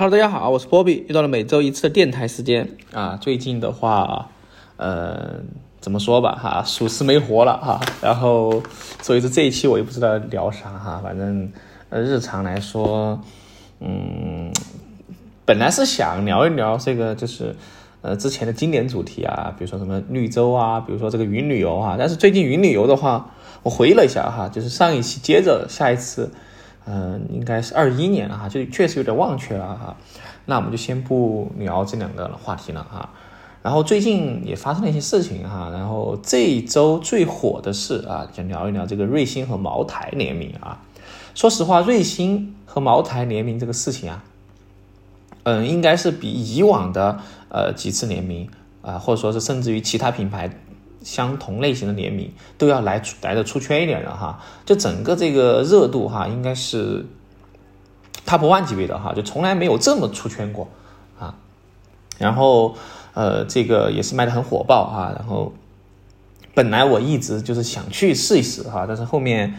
Hello，大家好，我是波比，又到了每周一次的电台时间啊。最近的话，呃，怎么说吧哈，属实没活了哈。然后，所以说这一期我也不知道聊啥哈。反正，日常来说，嗯，本来是想聊一聊这个，就是呃之前的经典主题啊，比如说什么绿洲啊，比如说这个云旅游啊。但是最近云旅游的话，我回忆了一下哈，就是上一期接着下一次。嗯，应该是二一年了哈，就确实有点忘却了哈。那我们就先不聊这两个话题了哈。然后最近也发生了一些事情哈。然后这一周最火的是啊，就聊一聊这个瑞星和茅台联名啊。说实话，瑞星和茅台联名这个事情啊，嗯，应该是比以往的呃几次联名啊，或者说是甚至于其他品牌。相同类型的联名都要来来的出圈一点的哈，就整个这个热度哈，应该是 top one 级别的哈，就从来没有这么出圈过啊。然后呃，这个也是卖的很火爆哈。然后本来我一直就是想去试一试哈，但是后面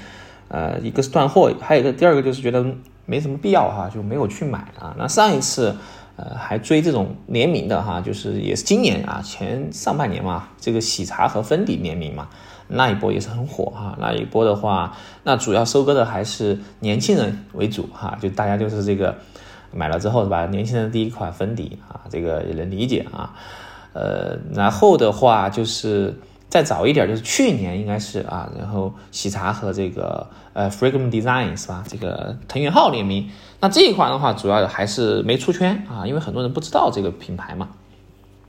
呃一个是断货，还有一个第二个就是觉得没什么必要哈，就没有去买啊。那上一次。呃，还追这种联名的哈，就是也是今年啊，前上半年嘛，这个喜茶和芬迪联名嘛，那一波也是很火哈。那一波的话，那主要收割的还是年轻人为主哈，就大家就是这个买了之后是吧？年轻人第一款芬迪啊，这个也能理解啊。呃，然后的话就是。再早一点就是去年应该是啊，然后喜茶和这个呃 Fragment Design 是吧？这个藤原浩联名，那这一款的话主要还是没出圈啊，因为很多人不知道这个品牌嘛。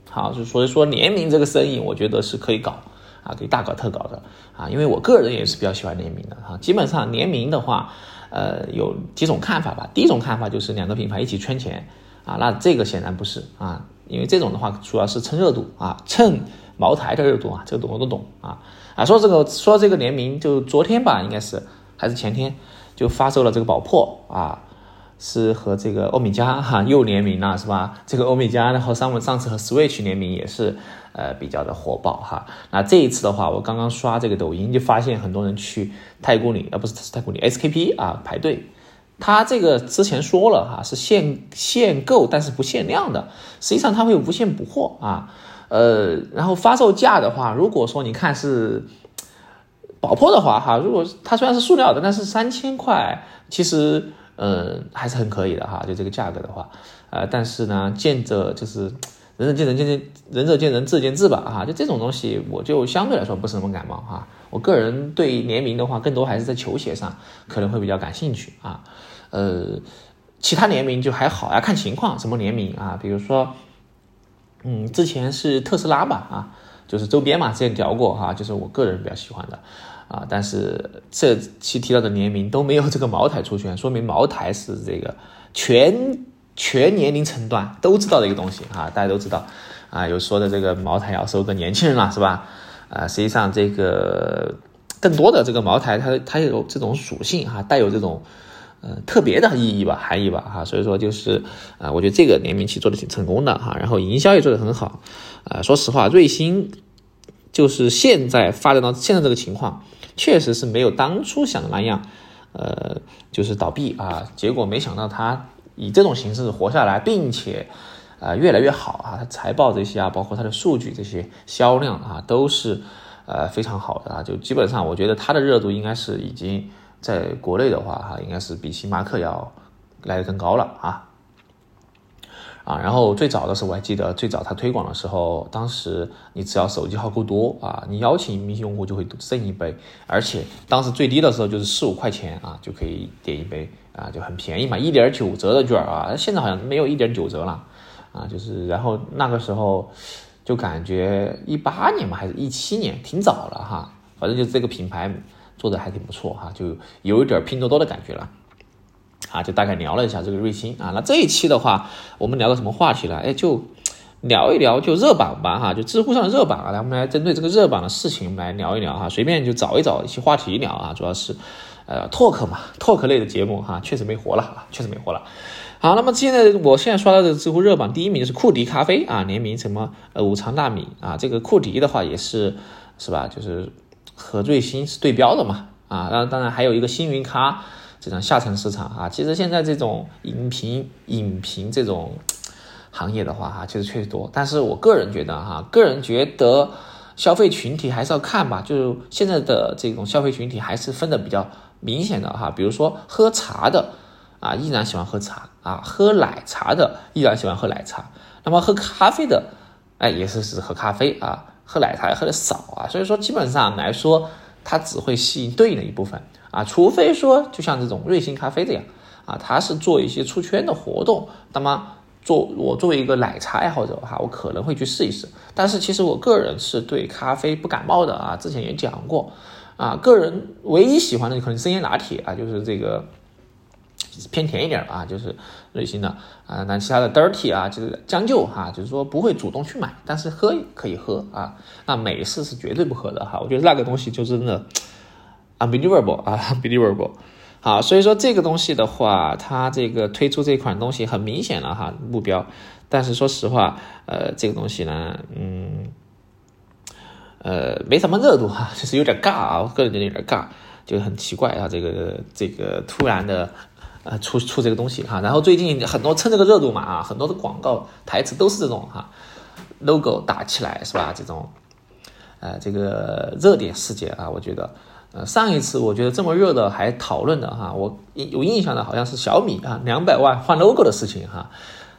好，就所以说联名这个生意，我觉得是可以搞啊，可以大搞特搞的啊，因为我个人也是比较喜欢联名的哈。基本上联名的话，呃，有几种看法吧。第一种看法就是两个品牌一起圈钱啊，那这个显然不是啊，因为这种的话主要是蹭热度啊，蹭。茅台的热度啊，这个懂我都懂啊啊！说这个说这个联名，就昨天吧，应该是还是前天就发售了这个宝珀啊，是和这个欧米茄哈又联名了是吧？这个欧米茄然后上上次和 Switch 联名也是呃比较的火爆哈。那这一次的话，我刚刚刷这个抖音就发现很多人去太古里啊，不是太古里 SKP 啊排队。他这个之前说了哈，是限限购但是不限量的，实际上它会无限补货啊。呃，然后发售价的话，如果说你看是宝珀的话，哈，如果它虽然是塑料的，但是三千块，其实呃还是很可以的哈，就这个价格的话，呃，但是呢，见着就是仁者见仁，见见仁者见仁，智者见智吧，哈，就这种东西，我就相对来说不是那么感冒哈。我个人对联名的话，更多还是在球鞋上可能会比较感兴趣啊。呃，其他联名就还好呀，看情况，什么联名啊，比如说。嗯，之前是特斯拉吧，啊，就是周边嘛，之前聊过哈，就是我个人比较喜欢的，啊，但是这期提到的联名都没有这个茅台出圈，说明茅台是这个全全年龄层段都知道的一个东西啊，大家都知道，啊，有说的这个茅台要收割年轻人了，是吧？啊，实际上这个更多的这个茅台，它它有这种属性哈，带有这种。呃，特别的意义吧，含义吧，哈，所以说就是，啊，我觉得这个联名期做的挺成功的哈，然后营销也做的很好，啊，说实话，瑞星就是现在发展到现在这个情况，确实是没有当初想的那样，呃，就是倒闭啊，结果没想到它以这种形式活下来，并且，啊，越来越好啊，它财报这些啊，包括它的数据这些销量啊，都是，呃，非常好的啊，就基本上我觉得它的热度应该是已经。在国内的话，哈，应该是比星巴克要来的更高了啊啊！然后最早的时候，我还记得最早它推广的时候，当时你只要手机号够多啊，你邀请明星用户就会赠一杯，而且当时最低的时候就是十五块钱啊，就可以点一杯啊，就很便宜嘛，一点九折的券啊，现在好像没有一点九折了啊，就是然后那个时候就感觉一八年嘛，还是一七年，挺早了哈，反正就这个品牌。做的还挺不错哈，就有一点拼多多的感觉了，啊，就大概聊了一下这个瑞星啊。那这一期的话，我们聊个什么话题呢？哎，就聊一聊就热榜吧哈，就知乎上的热榜啊。来，我们来针对这个热榜的事情，我们来聊一聊哈，随便就找一找一些话题聊啊。主要是呃，talk 嘛，talk 类的节目哈，确实没活了啊，确实没活了。好，那么现在我现在刷到的知乎热榜第一名是库迪咖啡啊，联名什么呃五常大米啊，这个库迪的话也是是吧，就是。和瑞星是对标的嘛？啊，然当然还有一个星云咖，这种下沉市场啊。其实现在这种饮品饮品这种行业的话哈，其实确实多。但是我个人觉得哈，个人觉得消费群体还是要看吧，就是现在的这种消费群体还是分的比较明显的哈。比如说喝茶的啊，依然喜欢喝茶啊；喝奶茶的依然喜欢喝奶茶。那么喝咖啡的，哎，也是只喝咖啡啊。喝奶茶喝的少啊，所以说基本上来说，它只会吸引对应的一部分啊，除非说就像这种瑞幸咖啡这样啊，它是做一些出圈的活动，那么做我作为一个奶茶爱好者哈，我可能会去试一试。但是其实我个人是对咖啡不感冒的啊，之前也讲过啊，个人唯一喜欢的可能生椰拿铁啊，就是这个。偏甜一点啊，就是瑞幸的啊，那其他的 dirty 啊，就是将就哈，就是说不会主动去买，但是喝可以喝啊。那美式是绝对不喝的哈，我觉得那个东西就真的 unbelievable 啊，unbelievable。好，所以说这个东西的话，它这个推出这款东西很明显了哈，目标。但是说实话，呃，这个东西呢，嗯，呃，没什么热度哈，就是有点尬啊，我个人觉得有点尬，就很奇怪啊，这个这个突然的。呃，出出这个东西哈，然后最近很多蹭这个热度嘛啊，很多的广告台词都是这种哈，logo 打起来是吧？这种，呃，这个热点事件啊，我觉得，呃，上一次我觉得这么热的还讨论的哈，我有印象的好像是小米啊，两百万换 logo 的事情哈，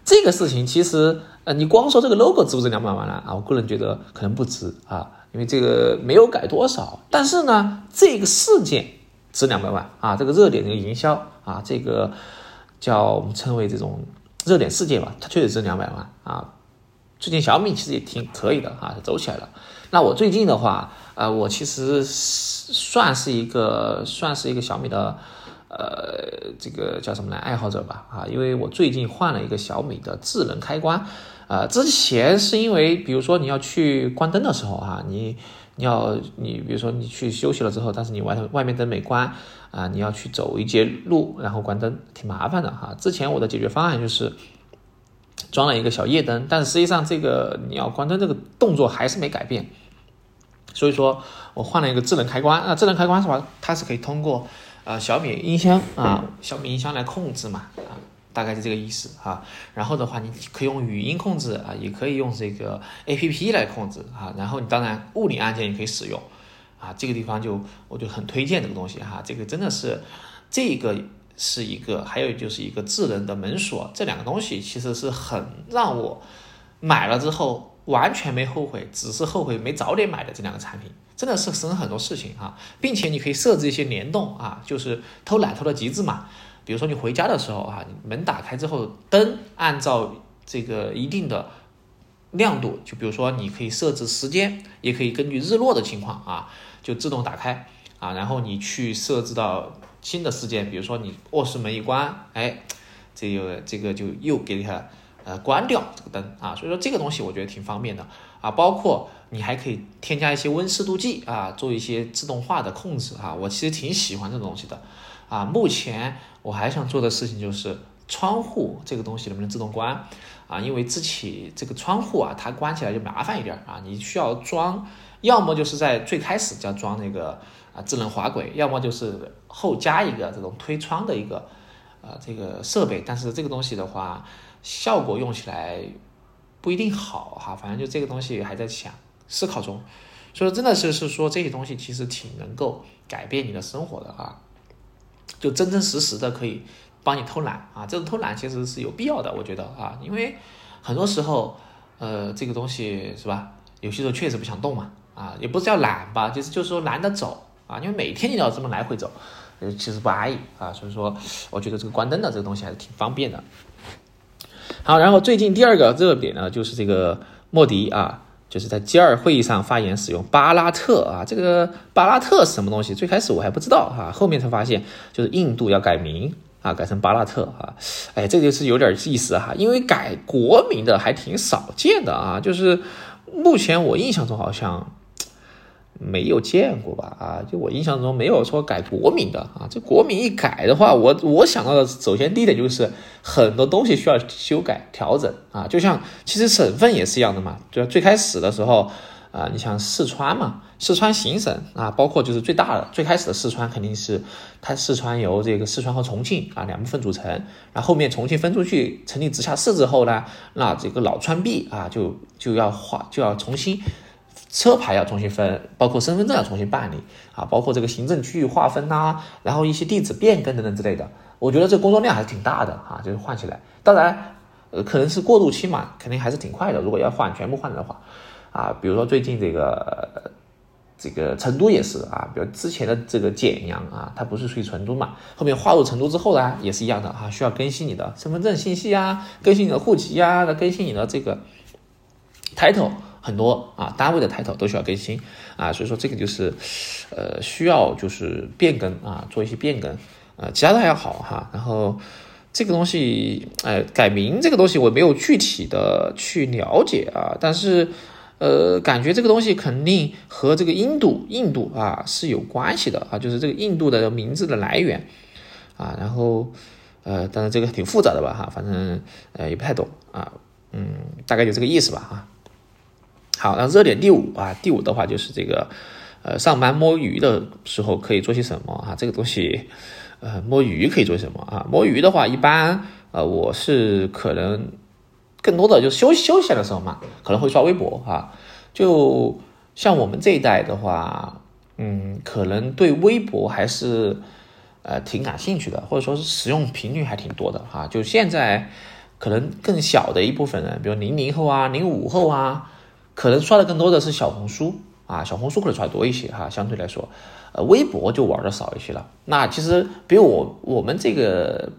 这个事情其实呃，你光说这个 logo 值不值两百万呢？啊？我个人觉得可能不值啊，因为这个没有改多少，但是呢，这个事件。值两百万啊！这个热点的营销啊，这个叫我们称为这种热点事件吧，它确实值两百万啊。最近小米其实也挺可以的啊，走起来了。那我最近的话，呃，我其实算是一个算是一个小米的呃这个叫什么呢？爱好者吧啊，因为我最近换了一个小米的智能开关啊。之前是因为比如说你要去关灯的时候啊，你。你要你比如说你去休息了之后，但是你外外面灯没关啊，你要去走一节路，然后关灯挺麻烦的哈。之前我的解决方案就是装了一个小夜灯，但是实际上这个你要关灯这个动作还是没改变，所以说我换了一个智能开关啊，智能开关是吧？它是可以通过呃小米音箱啊小米音箱来控制嘛啊。大概是这个意思哈，然后的话，你可以用语音控制啊，也可以用这个 A P P 来控制啊，然后你当然物理按键也可以使用啊，这个地方就我就很推荐这个东西哈，这个真的是这个是一个，还有就是一个智能的门锁，这两个东西其实是很让我买了之后完全没后悔，只是后悔没早点买的这两个产品，真的是省很多事情哈，并且你可以设置一些联动啊，就是偷懒偷的极致嘛。比如说你回家的时候啊，门打开之后，灯按照这个一定的亮度，就比如说你可以设置时间，也可以根据日落的情况啊，就自动打开啊。然后你去设置到新的时间，比如说你卧室门一关，哎，这个这个就又给它呃关掉这个灯啊。所以说这个东西我觉得挺方便的啊。包括你还可以添加一些温湿度计啊，做一些自动化的控制啊。我其实挺喜欢这种东西的。啊，目前我还想做的事情就是窗户这个东西能不能自动关啊？因为自己这个窗户啊，它关起来就麻烦一点啊，你需要装，要么就是在最开始就要装那个啊智能滑轨，要么就是后加一个这种推窗的一个啊这个设备，但是这个东西的话，效果用起来不一定好哈，反正就这个东西还在想思考中，所以真的是是说这些东西其实挺能够改变你的生活的啊。就真真实实的可以帮你偷懒啊！这种偷懒其实是有必要的，我觉得啊，因为很多时候，呃，这个东西是吧？有些时候确实不想动嘛，啊，也不是叫懒吧，就是就是说懒得走啊，因为每天你要这么来回走，呃，其实不安逸啊，所以说我觉得这个关灯的这个东西还是挺方便的。好，然后最近第二个热点呢，就是这个莫迪啊。就是在 G 二会议上发言使用巴拉特啊，这个巴拉特是什么东西？最开始我还不知道哈，后面才发现就是印度要改名啊，改成巴拉特啊，哎，这就是有点意思哈，因为改国名的还挺少见的啊，就是目前我印象中好像。没有见过吧？啊，就我印象中没有说改国名的啊。这国名一改的话，我我想到的首先第一点就是很多东西需要修改调整啊。就像其实省份也是一样的嘛，就最开始的时候，啊，你像四川嘛，四川行省啊，包括就是最大的最开始的四川肯定是它四川由这个四川和重庆啊两部分组成，然后后面重庆分出去成立直辖市之后呢，那这个老川币啊就就要划就要重新车牌要重新分，包括身份证要重新办理啊，包括这个行政区域划分呐，然后一些地址变更等等之类的，我觉得这工作量还是挺大的哈，就是换起来，当然呃可能是过渡期嘛，肯定还是挺快的，如果要换全部换的话。啊，比如说最近这个这个成都也是啊，比如之前的这个简阳啊，它不是属于成都嘛，后面划入成都之后呢，也是一样的啊，需要更新你的身份证信息啊，更新你的户籍呀，更新你的这个 title 很多啊，单位的 title 都需要更新啊，所以说这个就是呃需要就是变更啊，做一些变更，呃，其他的还好哈，然后。这个东西，哎，改名这个东西我没有具体的去了解啊，但是。呃，感觉这个东西肯定和这个印度、印度啊是有关系的啊，就是这个印度的名字的来源啊，然后呃，当然这个挺复杂的吧哈，反正呃也不太懂啊，嗯，大概就这个意思吧哈。好，那热点第五啊，第五的话就是这个呃，上班摸鱼的时候可以做些什么啊？这个东西呃，摸鱼可以做什么啊？摸鱼的话，一般呃，我是可能。更多的就休息休闲的时候嘛，可能会刷微博哈。就像我们这一代的话，嗯，可能对微博还是呃挺感兴趣的，或者说是使用频率还挺多的哈。就现在可能更小的一部分人，比如零零后啊、零五后啊，可能刷的更多的是小红书啊，小红书可能刷多一些哈。相对来说，呃，微博就玩的少一些了。那其实比我我们这个。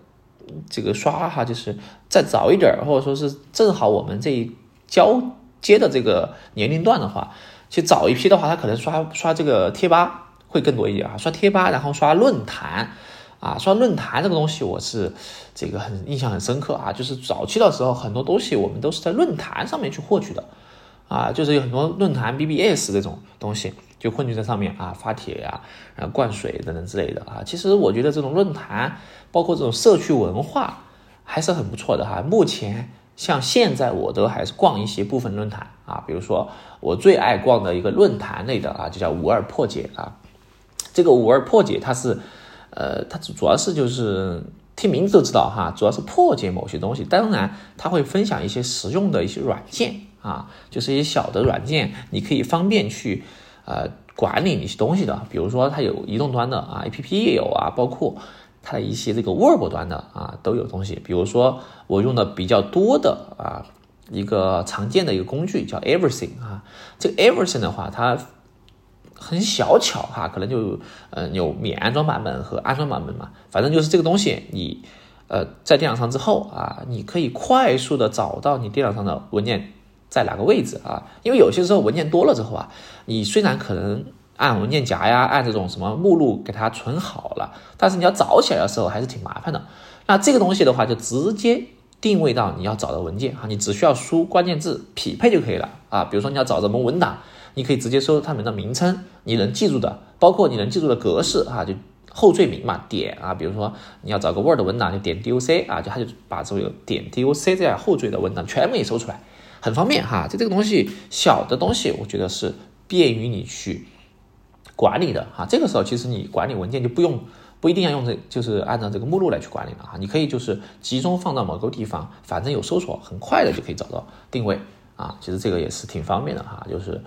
这个刷哈，就是再早一点或者说是正好我们这一交接的这个年龄段的话，其实早一批的话，他可能刷刷这个贴吧会更多一点啊，刷贴吧，然后刷论坛啊，刷论坛这个东西，我是这个很印象很深刻啊，就是早期的时候，很多东西我们都是在论坛上面去获取的啊，就是有很多论坛 BBS 这种东西。就混迹在上面啊，发帖呀，然后灌水等等之类的啊。其实我觉得这种论坛，包括这种社区文化，还是很不错的哈。目前像现在我都还是逛一些部分论坛啊，比如说我最爱逛的一个论坛类的啊，就叫五二破解啊。这个五二破解它是，呃，它主要是就是听名字都知道哈，主要是破解某些东西。当然，它会分享一些实用的一些软件啊，就是一些小的软件，你可以方便去。呃，管理一些东西的，比如说它有移动端的啊，APP 也有啊，包括它的一些这个 Web 端的啊，都有东西。比如说我用的比较多的啊，一个常见的一个工具叫 Everything 啊，这个 Everything 的话，它很小巧哈，可能就呃有免安装版本和安装版本嘛，反正就是这个东西你呃在电脑上之后啊，你可以快速的找到你电脑上的文件。在哪个位置啊？因为有些时候文件多了之后啊，你虽然可能按文件夹呀，按这种什么目录给它存好了，但是你要找起来的时候还是挺麻烦的。那这个东西的话，就直接定位到你要找的文件哈，你只需要输关键字匹配就可以了啊。比如说你要找什么文档，你可以直接搜它们的名称，你能记住的，包括你能记住的格式哈，就后缀名嘛，点啊。比如说你要找个 Word 文档，就点 doc 啊，就它就把所有点 doc 这样后缀的文档全部给搜出来。很方便哈，就这个东西小的东西，我觉得是便于你去管理的哈。这个时候其实你管理文件就不用不一定要用这，就是按照这个目录来去管理了哈。你可以就是集中放到某个地方，反正有搜索，很快的就可以找到定位啊。其实这个也是挺方便的哈，就是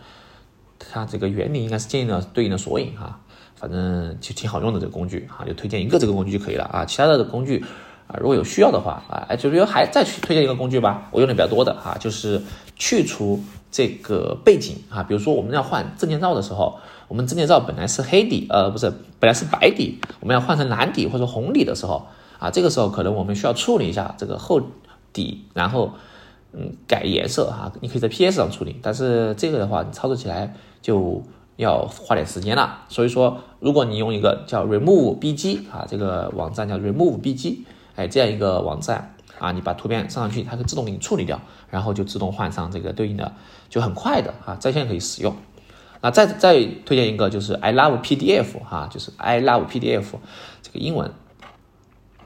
它这个原理应该是建立了对应的索引哈，反正就挺好用的这个工具哈，就推荐一个这个工具就可以了啊。其他的工具。啊，如果有需要的话，啊，就比如还再去推荐一个工具吧，我用的比较多的哈，就是去除这个背景啊，比如说我们要换证件照的时候，我们证件照本来是黑底，呃，不是，本来是白底，我们要换成蓝底或者红底的时候，啊，这个时候可能我们需要处理一下这个后底，然后嗯改颜色哈，你可以在 PS 上处理，但是这个的话你操作起来就要花点时间了，所以说如果你用一个叫 Remove BG 啊，这个网站叫 Remove BG。哎，这样一个网站啊，你把图片上上去，它会自动给你处理掉，然后就自动换上这个对应的，就很快的啊，在线可以使用。那再再推荐一个就是 I love PDF 哈，就是 I love PDF 这个英文。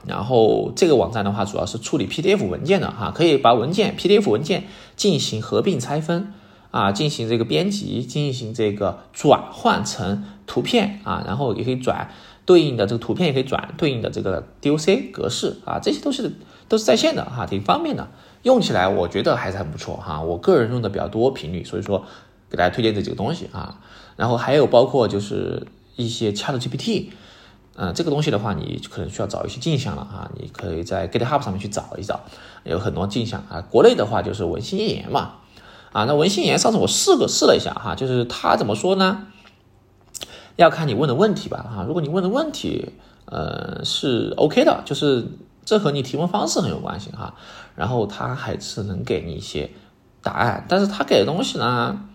然后这个网站的话，主要是处理 PDF 文件的哈，可以把文件 PDF 文件进行合并拆分啊进行这个编辑，进行这个转换成图片啊，然后也可以转对应的这个图片，也可以转对应的这个 DOC 格式啊，这些都是都是在线的哈，挺方便的，用起来我觉得还是很不错哈。我个人用的比较多频率，所以说给大家推荐这几个东西啊。然后还有包括就是一些 ChatGPT。嗯，这个东西的话，你可能需要找一些镜像了啊。你可以在 GitHub 上面去找一找，有很多镜像啊。国内的话就是文心一言嘛，啊，那文心一言上次我试过试了一下哈，就是他怎么说呢？要看你问的问题吧，哈。如果你问的问题，呃，是 OK 的，就是这和你提问方式很有关系哈。然后他还是能给你一些答案，但是他给的东西呢？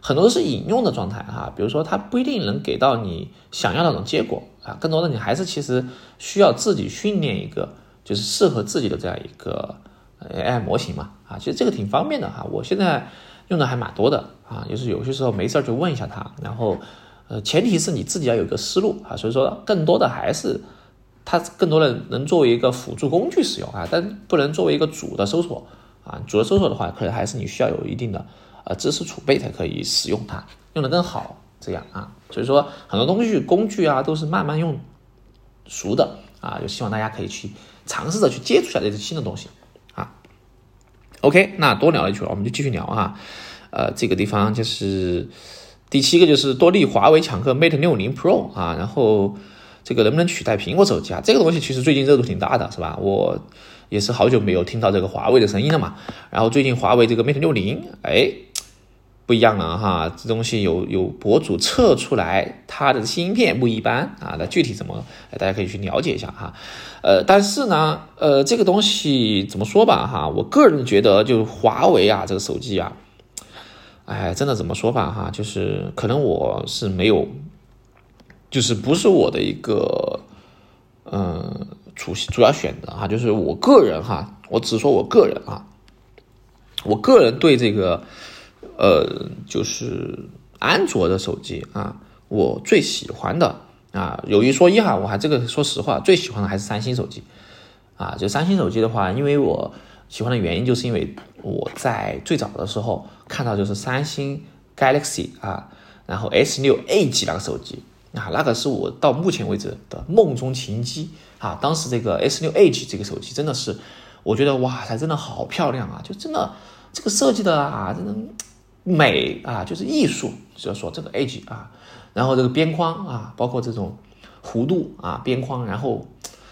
很多都是引用的状态哈，比如说他不一定能给到你想要那种结果啊，更多的你还是其实需要自己训练一个就是适合自己的这样一个 AI 模型嘛啊，其实这个挺方便的哈，我现在用的还蛮多的啊，就是有些时候没事儿就问一下他，然后呃前提是你自己要有一个思路啊，所以说更多的还是它更多的能作为一个辅助工具使用啊，但不能作为一个主的搜索啊，主的搜索的话，可能还是你需要有一定的。呃，知识储备才可以使用它，用的更好，这样啊，所以说很多东西工具啊都是慢慢用熟的啊，就希望大家可以去尝试着去接触一下这些新的东西啊。OK，那多聊一句，我们就继续聊啊。呃，这个地方就是第七个，就是多利华为抢客 Mate 六零 Pro 啊，然后这个能不能取代苹果手机啊？这个东西其实最近热度挺大的，是吧？我也是好久没有听到这个华为的声音了嘛。然后最近华为这个 Mate 六零，哎。不一样了哈，这东西有有博主测出来，它的芯片不一般啊。那具体怎么，大家可以去了解一下哈。呃，但是呢，呃，这个东西怎么说吧哈，我个人觉得就是华为啊，这个手机啊，哎，真的怎么说吧哈，就是可能我是没有，就是不是我的一个，嗯，主主要选择哈，就是我个人哈，我只说我个人啊，我个人对这个。呃，就是安卓的手机啊，我最喜欢的啊，有一说一哈，我还这个说实话，最喜欢的还是三星手机啊。就三星手机的话，因为我喜欢的原因，就是因为我在最早的时候看到就是三星 Galaxy 啊，然后 S 六 Edge 那个手机啊，那个是我到目前为止的梦中情机啊。当时这个 S 六 Edge 这个手机真的是，我觉得哇，它真的好漂亮啊，就真的这个设计的啊，真的。美啊，就是艺术，就说这个 Edge 啊，然后这个边框啊，包括这种弧度啊，边框，然后，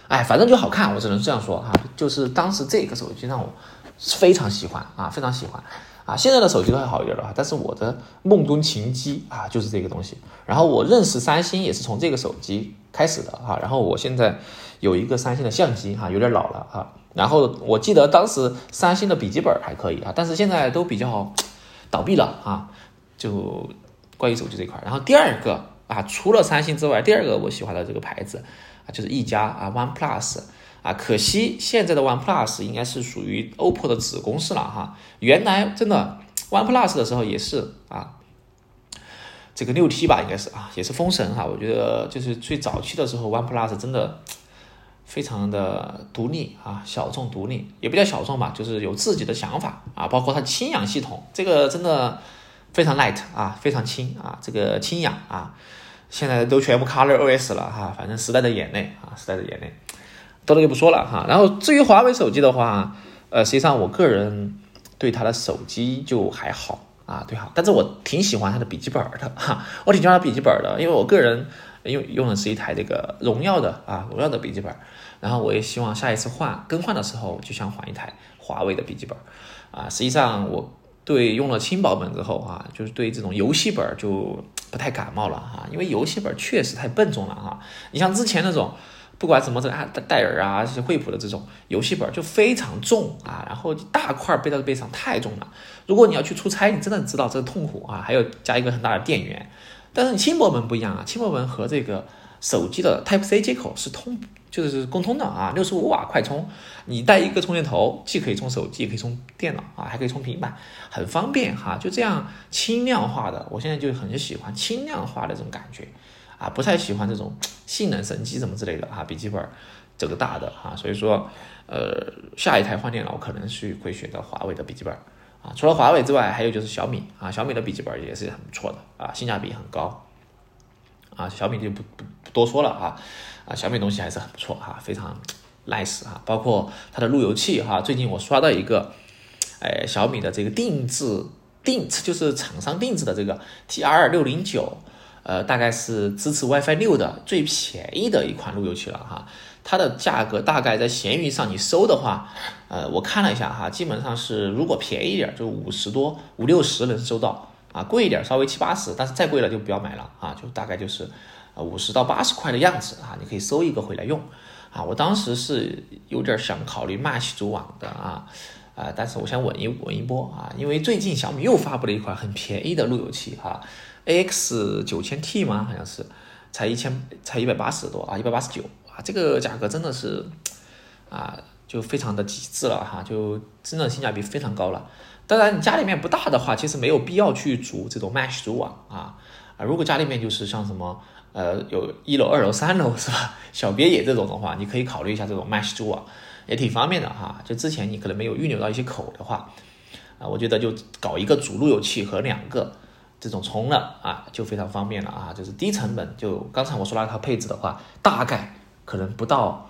哎，反正就好看，我只能这样说哈。就是当时这个手机让我非常喜欢啊，非常喜欢啊。现在的手机都还好一点了，但是我的梦中情机啊，就是这个东西。然后我认识三星也是从这个手机开始的哈。然后我现在有一个三星的相机哈，有点老了啊。然后我记得当时三星的笔记本还可以啊，但是现在都比较。倒闭了啊！就关于手机这块，然后第二个啊，除了三星之外，第二个我喜欢的这个牌子啊，就是一加啊，One Plus 啊。可惜现在的 One Plus 应该是属于 OPPO 的子公司了哈。原来真的 One Plus 的时候也是啊，这个六 T 吧，应该是啊，也是封神哈。我觉得就是最早期的时候，One Plus 真的。非常的独立啊，小众独立也不叫小众吧，就是有自己的想法啊，包括它轻氧系统，这个真的非常 light 啊，非常轻啊，这个轻氧啊，现在都全部 Color OS 了哈，反正时代的眼泪啊，时代的眼泪，多了就不说了哈。然后至于华为手机的话，呃，实际上我个人对它的手机就还好啊，对哈，但是我挺喜欢它的笔记本的哈，我挺喜欢它笔记本的，因为我个人。用用的是一台这个荣耀的啊，荣耀的笔记本，然后我也希望下一次换更换的时候就想换一台华为的笔记本，啊，实际上我对用了轻薄本之后啊，就是对这种游戏本就不太感冒了哈，因为游戏本确实太笨重了哈，你像之前那种不管什么这啊戴尔啊这些惠普的这种游戏本就非常重啊，然后大块背到背上太重了，如果你要去出差，你真的知道这个痛苦啊，还有加一个很大的电源。但是你轻薄本不一样啊，轻薄本和这个手机的 Type C 接口是通，就是共通的啊，六十五瓦快充，你带一个充电头，既可以充手机，也可以充电脑啊，还可以充平板，很方便哈。就这样轻量化的，我现在就很喜欢轻量化的这种感觉啊，不太喜欢这种性能神机什么之类的哈。笔记本这个大的哈，所以说呃，下一台换电脑可能是会选择华为的笔记本。啊。除了华为之外，还有就是小米啊，小米的笔记本也是很不错的啊，性价比很高啊。小米就不不不多说了啊啊，小米东西还是很不错哈，非常 nice 哈。包括它的路由器哈，最近我刷到一个，哎，小米的这个定制定制就是厂商定制的这个 TR 六零九。呃，大概是支持 WiFi 六的最便宜的一款路由器了哈，它的价格大概在闲鱼上你搜的话，呃，我看了一下哈，基本上是如果便宜一点就五十多五六十能收到啊，贵一点稍微七八十，但是再贵了就不要买了啊，就大概就是呃五十到八十块的样子啊，你可以搜一个回来用啊。我当时是有点想考虑 Mesh 组网的啊，啊，但是我想稳一稳一波啊，因为最近小米又发布了一款很便宜的路由器哈。X 九千 T 吗？好像是，才一千，才一百八十多啊，一百八十九啊，这个价格真的是，啊，就非常的极致了哈，就真的性价比非常高了。当然，你家里面不大的话，其实没有必要去组这种 Mesh 组网啊啊，如果家里面就是像什么呃有一楼、二楼、三楼是吧？小别野这种的话，你可以考虑一下这种 Mesh 组网，也挺方便的哈。就之前你可能没有预留到一些口的话，啊，我觉得就搞一个主路由器和两个。这种充了啊，就非常方便了啊，就是低成本。就刚才我说那套配置的话，大概可能不到，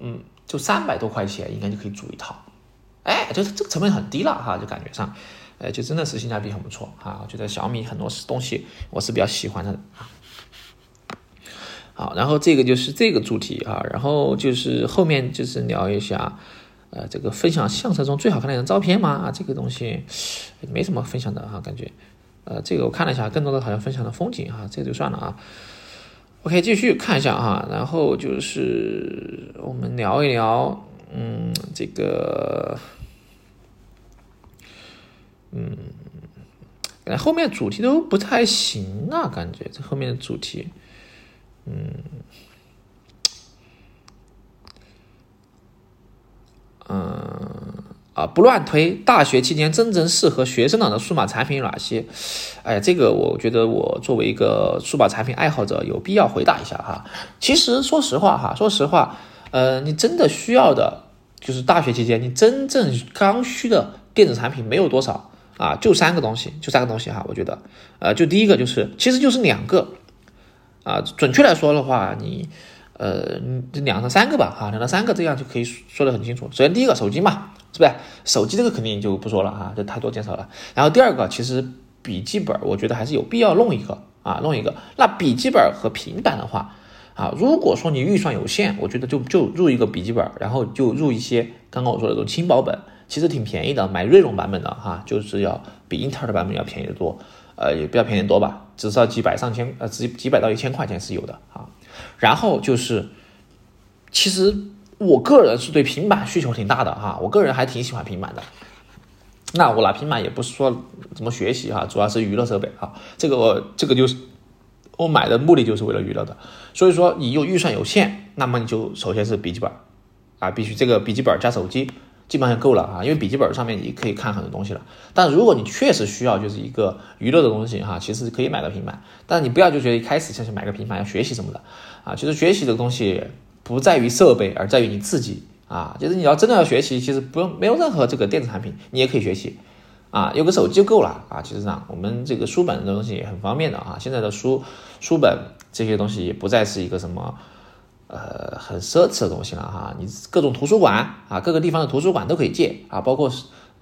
嗯，就三百多块钱，应该就可以组一套。哎，就是这个成本很低了哈，就感觉上，哎，就真的是性价比很不错啊。我觉得小米很多东西我是比较喜欢的啊。好，然后这个就是这个主题啊，然后就是后面就是聊一下，呃，这个分享相册中最好看的一张照片嘛啊，这个东西没什么分享的哈，感觉。呃，这个我看了一下，更多的好像分享的风景啊，这个就算了啊。OK，继续看一下哈，然后就是我们聊一聊，嗯，这个，嗯，后面主题都不太行啊，感觉这后面的主题，嗯，嗯。啊，不乱推。大学期间真正适合学生党的数码产品有哪些？哎，这个我觉得我作为一个数码产品爱好者，有必要回答一下哈。其实说实话哈，说实话，呃，你真的需要的，就是大学期间你真正刚需的电子产品没有多少啊，就三个东西，就三个东西哈。我觉得，呃，就第一个就是，其实就是两个啊，准确来说的话，你。呃，两到三个吧，哈，两到三个这样就可以说得很清楚。首先第一个手机嘛，是不是？手机这个肯定就不说了哈，这太多介绍了。然后第二个，其实笔记本，我觉得还是有必要弄一个啊，弄一个。那笔记本和平板的话，啊，如果说你预算有限，我觉得就就入一个笔记本，然后就入一些刚刚我说的这种轻薄本，其实挺便宜的，买锐龙版本的哈，就是要比英特尔的版本要便宜的多，呃，也比较便宜多吧，至少几百上千，呃，几几百到一千块钱是有的啊。然后就是，其实我个人是对平板需求挺大的哈，我个人还挺喜欢平板的。那我拿平板也不是说怎么学习哈，主要是娱乐设备哈。这个这个就是我买的目的就是为了娱乐的。所以说你又预算有限，那么你就首先是笔记本啊，必须这个笔记本加手机。基本上够了啊，因为笔记本上面你可以看很多东西了。但如果你确实需要就是一个娱乐的东西哈，其实可以买个平板。但你不要就觉得一开始先去买个平板要学习什么的啊。其实学习的东西不在于设备，而在于你自己啊。就是你要真的要学习，其实不用没有任何这个电子产品，你也可以学习啊。有个手机就够了啊。其实上我们这个书本的东西也很方便的啊。现在的书书本这些东西也不再是一个什么。呃，很奢侈的东西了哈，你各种图书馆啊，各个地方的图书馆都可以借啊，包括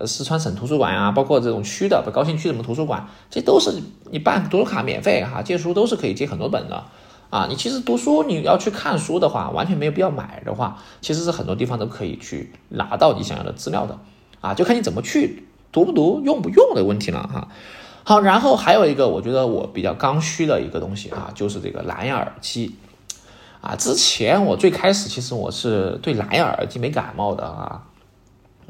四川省图书馆啊，包括这种区的高新区什么图书馆，这都是你办读书卡免费哈，借书都是可以借很多本的啊。你其实读书你要去看书的话，完全没有必要买的话，其实是很多地方都可以去拿到你想要的资料的啊，就看你怎么去读不读、用不用的问题了哈。好，然后还有一个我觉得我比较刚需的一个东西啊，就是这个蓝牙耳机。啊，之前我最开始其实我是对蓝牙耳机没感冒的啊，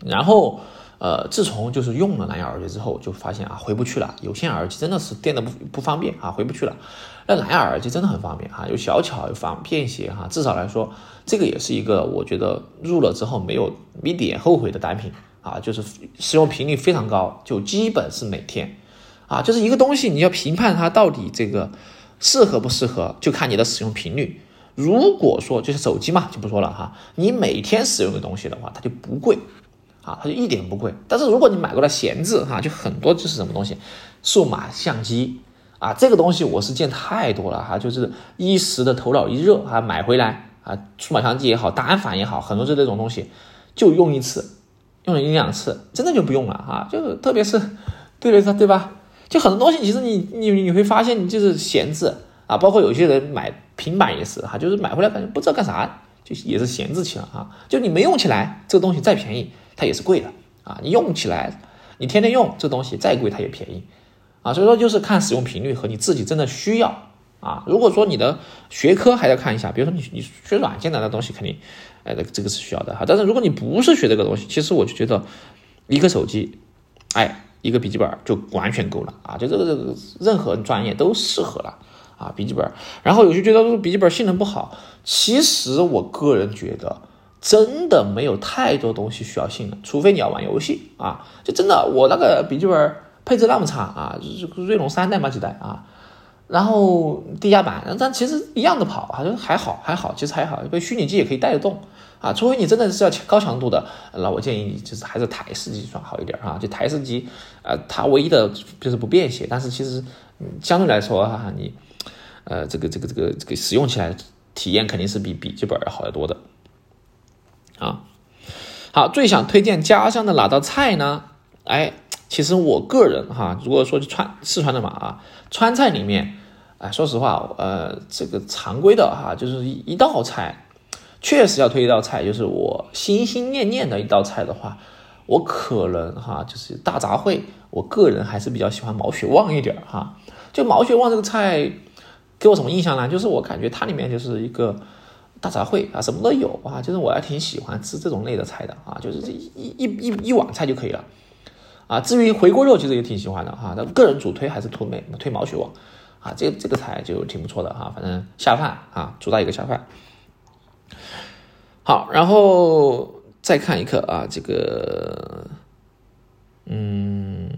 然后呃，自从就是用了蓝牙耳机之后，就发现啊回不去了。有线耳机真的是电的不不方便啊，回不去了。那蓝牙耳机真的很方便哈，又小巧又方便些哈。至少来说，这个也是一个我觉得入了之后没有一点后悔的单品啊，就是使用频率非常高，就基本是每天啊，就是一个东西你要评判它到底这个适合不适合，就看你的使用频率。如果说就是手机嘛，就不说了哈。你每天使用的东西的话，它就不贵啊，它就一点不贵。但是如果你买过来闲置哈，就很多就是什么东西，数码相机啊，这个东西我是见太多了哈，就是一时的头脑一热啊，买回来啊，数码相机也好，单反也好，很多就这种东西，就用一次，用了一两次，真的就不用了哈，就特别是，对对对吧？就很多东西，其实你你你会发现，你就是闲置啊，包括有些人买平板也是哈，就是买回来感觉不知道干啥，就也是闲置起了啊，就你没用起来，这个东西再便宜。它也是贵的啊，你用起来，你天天用这东西再贵它也便宜啊，所以说就是看使用频率和你自己真的需要啊。如果说你的学科还要看一下，比如说你你学软件的那东西肯定，哎，这个是需要的哈。但是如果你不是学这个东西，其实我就觉得一个手机，哎，一个笔记本就完全够了啊，就这个这个任何专业都适合了啊，笔记本。然后有些觉得笔记本性能不好，其实我个人觉得。真的没有太多东西需要性能，除非你要玩游戏啊！就真的，我那个笔记本配置那么差啊，锐龙三代嘛几代啊，然后低压板，但其实一样的跑，好像还好还好，其实还好，因为虚拟机也可以带得动啊。除非你真的是要高强度的，那我建议你就是还是台式机算好一点啊。就台式机，呃，它唯一的就是不便携，但是其实相对来说哈，你呃这个这个这个这个使用起来体验肯定是比笔记本要好得多的。啊，好，最想推荐家乡的哪道菜呢？哎，其实我个人哈，如果说川四川的嘛啊，川菜里面，哎，说实话，呃，这个常规的哈，就是一道菜，确实要推一道菜，就是我心心念念的一道菜的话，我可能哈，就是大杂烩，我个人还是比较喜欢毛血旺一点哈。就毛血旺这个菜，给我什么印象呢？就是我感觉它里面就是一个。大杂烩啊，什么都有啊，就是我还挺喜欢吃这种类的菜的啊，就是这一一一一碗菜就可以了啊。至于回锅肉，其实也挺喜欢的哈。但个人主推还是推美推毛血旺啊，这这个菜就挺不错的哈，反正下饭啊，主打一个下饭。好，然后再看一个啊，这个嗯。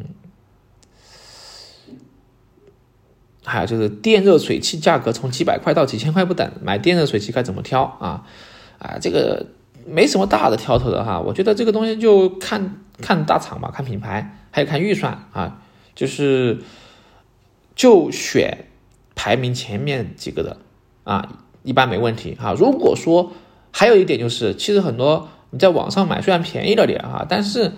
还有就是电热水器价格从几百块到几千块不等，买电热水器该怎么挑啊？啊，这个没什么大的挑头的哈，我觉得这个东西就看看大厂吧，看品牌，还有看预算啊，就是就选排名前面几个的啊，一般没问题哈。如果说还有一点就是，其实很多你在网上买虽然便宜了点哈，但是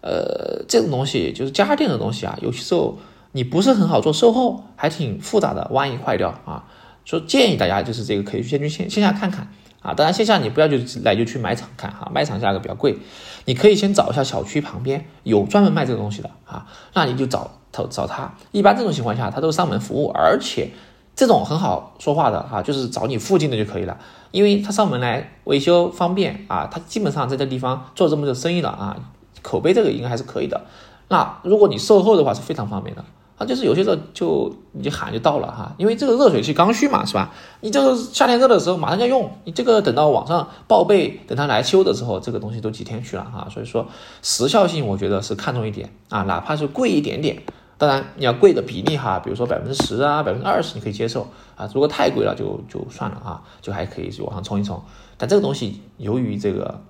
呃，这种东西就是家电的东西啊，有些时候。你不是很好做售后，还挺复杂的，万一坏掉啊，所以建议大家就是这个可以先去线线下看看啊。当然线下你不要就来就去卖场看哈，卖场价格比较贵，你可以先找一下小区旁边有专门卖这个东西的啊，那你就找找找他。一般这种情况下他都上门服务，而且这种很好说话的哈，就是找你附近的就可以了，因为他上门来维修方便啊，他基本上在这地方做这么多生意了啊，口碑这个应该还是可以的。那如果你售后的话是非常方便的。啊，就是有些时候就你就喊就到了哈，因为这个热水器刚需嘛，是吧？你这个夏天热的时候马上要用，你这个等到网上报备，等他来修的时候，这个东西都几天去了哈。所以说时效性我觉得是看重一点啊，哪怕是贵一点点，当然你要贵的比例哈，比如说百分之十啊，百分之二十你可以接受啊，如果太贵了就就算了啊，就还可以往上冲一冲。但这个东西由于这个。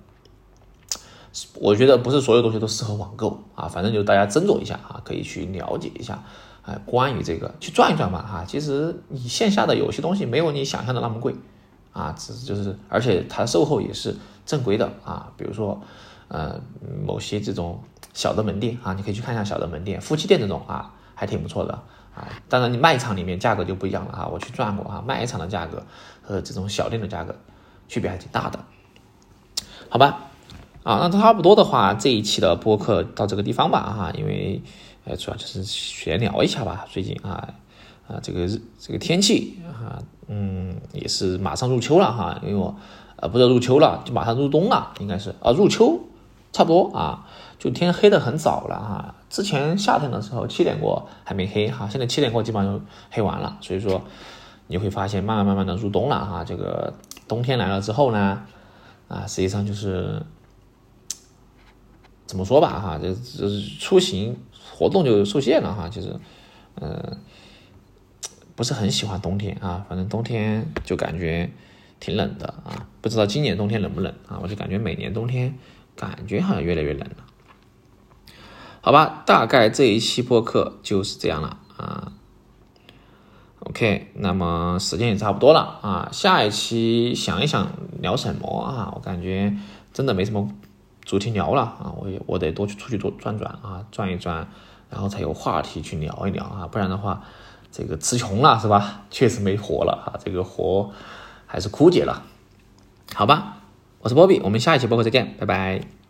我觉得不是所有东西都适合网购啊，反正就大家斟酌一下啊，可以去了解一下，哎，关于这个去转一转吧哈。其实你线下的有些东西没有你想象的那么贵啊，只是就是，而且它售后也是正规的啊。比如说，呃，某些这种小的门店啊，你可以去看一下小的门店，夫妻店这种啊，还挺不错的啊。当然，你卖场里面价格就不一样了啊。我去转过啊，卖场的价格和这种小店的价格区别还挺大的，好吧？啊，那差不多的话，这一期的播客到这个地方吧，哈，因为，呃，主要就是闲聊一下吧。最近啊，啊，这个这个天气啊，嗯，也是马上入秋了哈，因为我，呃，不是入秋了，就马上入冬了，应该是啊，入秋，差不多啊，就天黑的很早了哈。之前夏天的时候七点过还没黑哈，现在七点过基本上就黑完了，所以说你会发现慢慢慢慢的入冬了哈。这个冬天来了之后呢，啊，实际上就是。怎么说吧，哈，就是出行活动就受限了哈。其实，嗯，不是很喜欢冬天啊。反正冬天就感觉挺冷的啊。不知道今年冬天冷不冷啊？我就感觉每年冬天感觉好像越来越冷了。好吧，大概这一期播客就是这样了啊。OK，那么时间也差不多了啊。下一期想一想聊什么啊？我感觉真的没什么主题聊了啊。我也我得多去出去多转转啊，转一转，然后才有话题去聊一聊啊。不然的话，这个词穷了是吧？确实没活了啊，这个活还是枯竭了。好吧，我是波比，我们下一期播客再见，拜拜。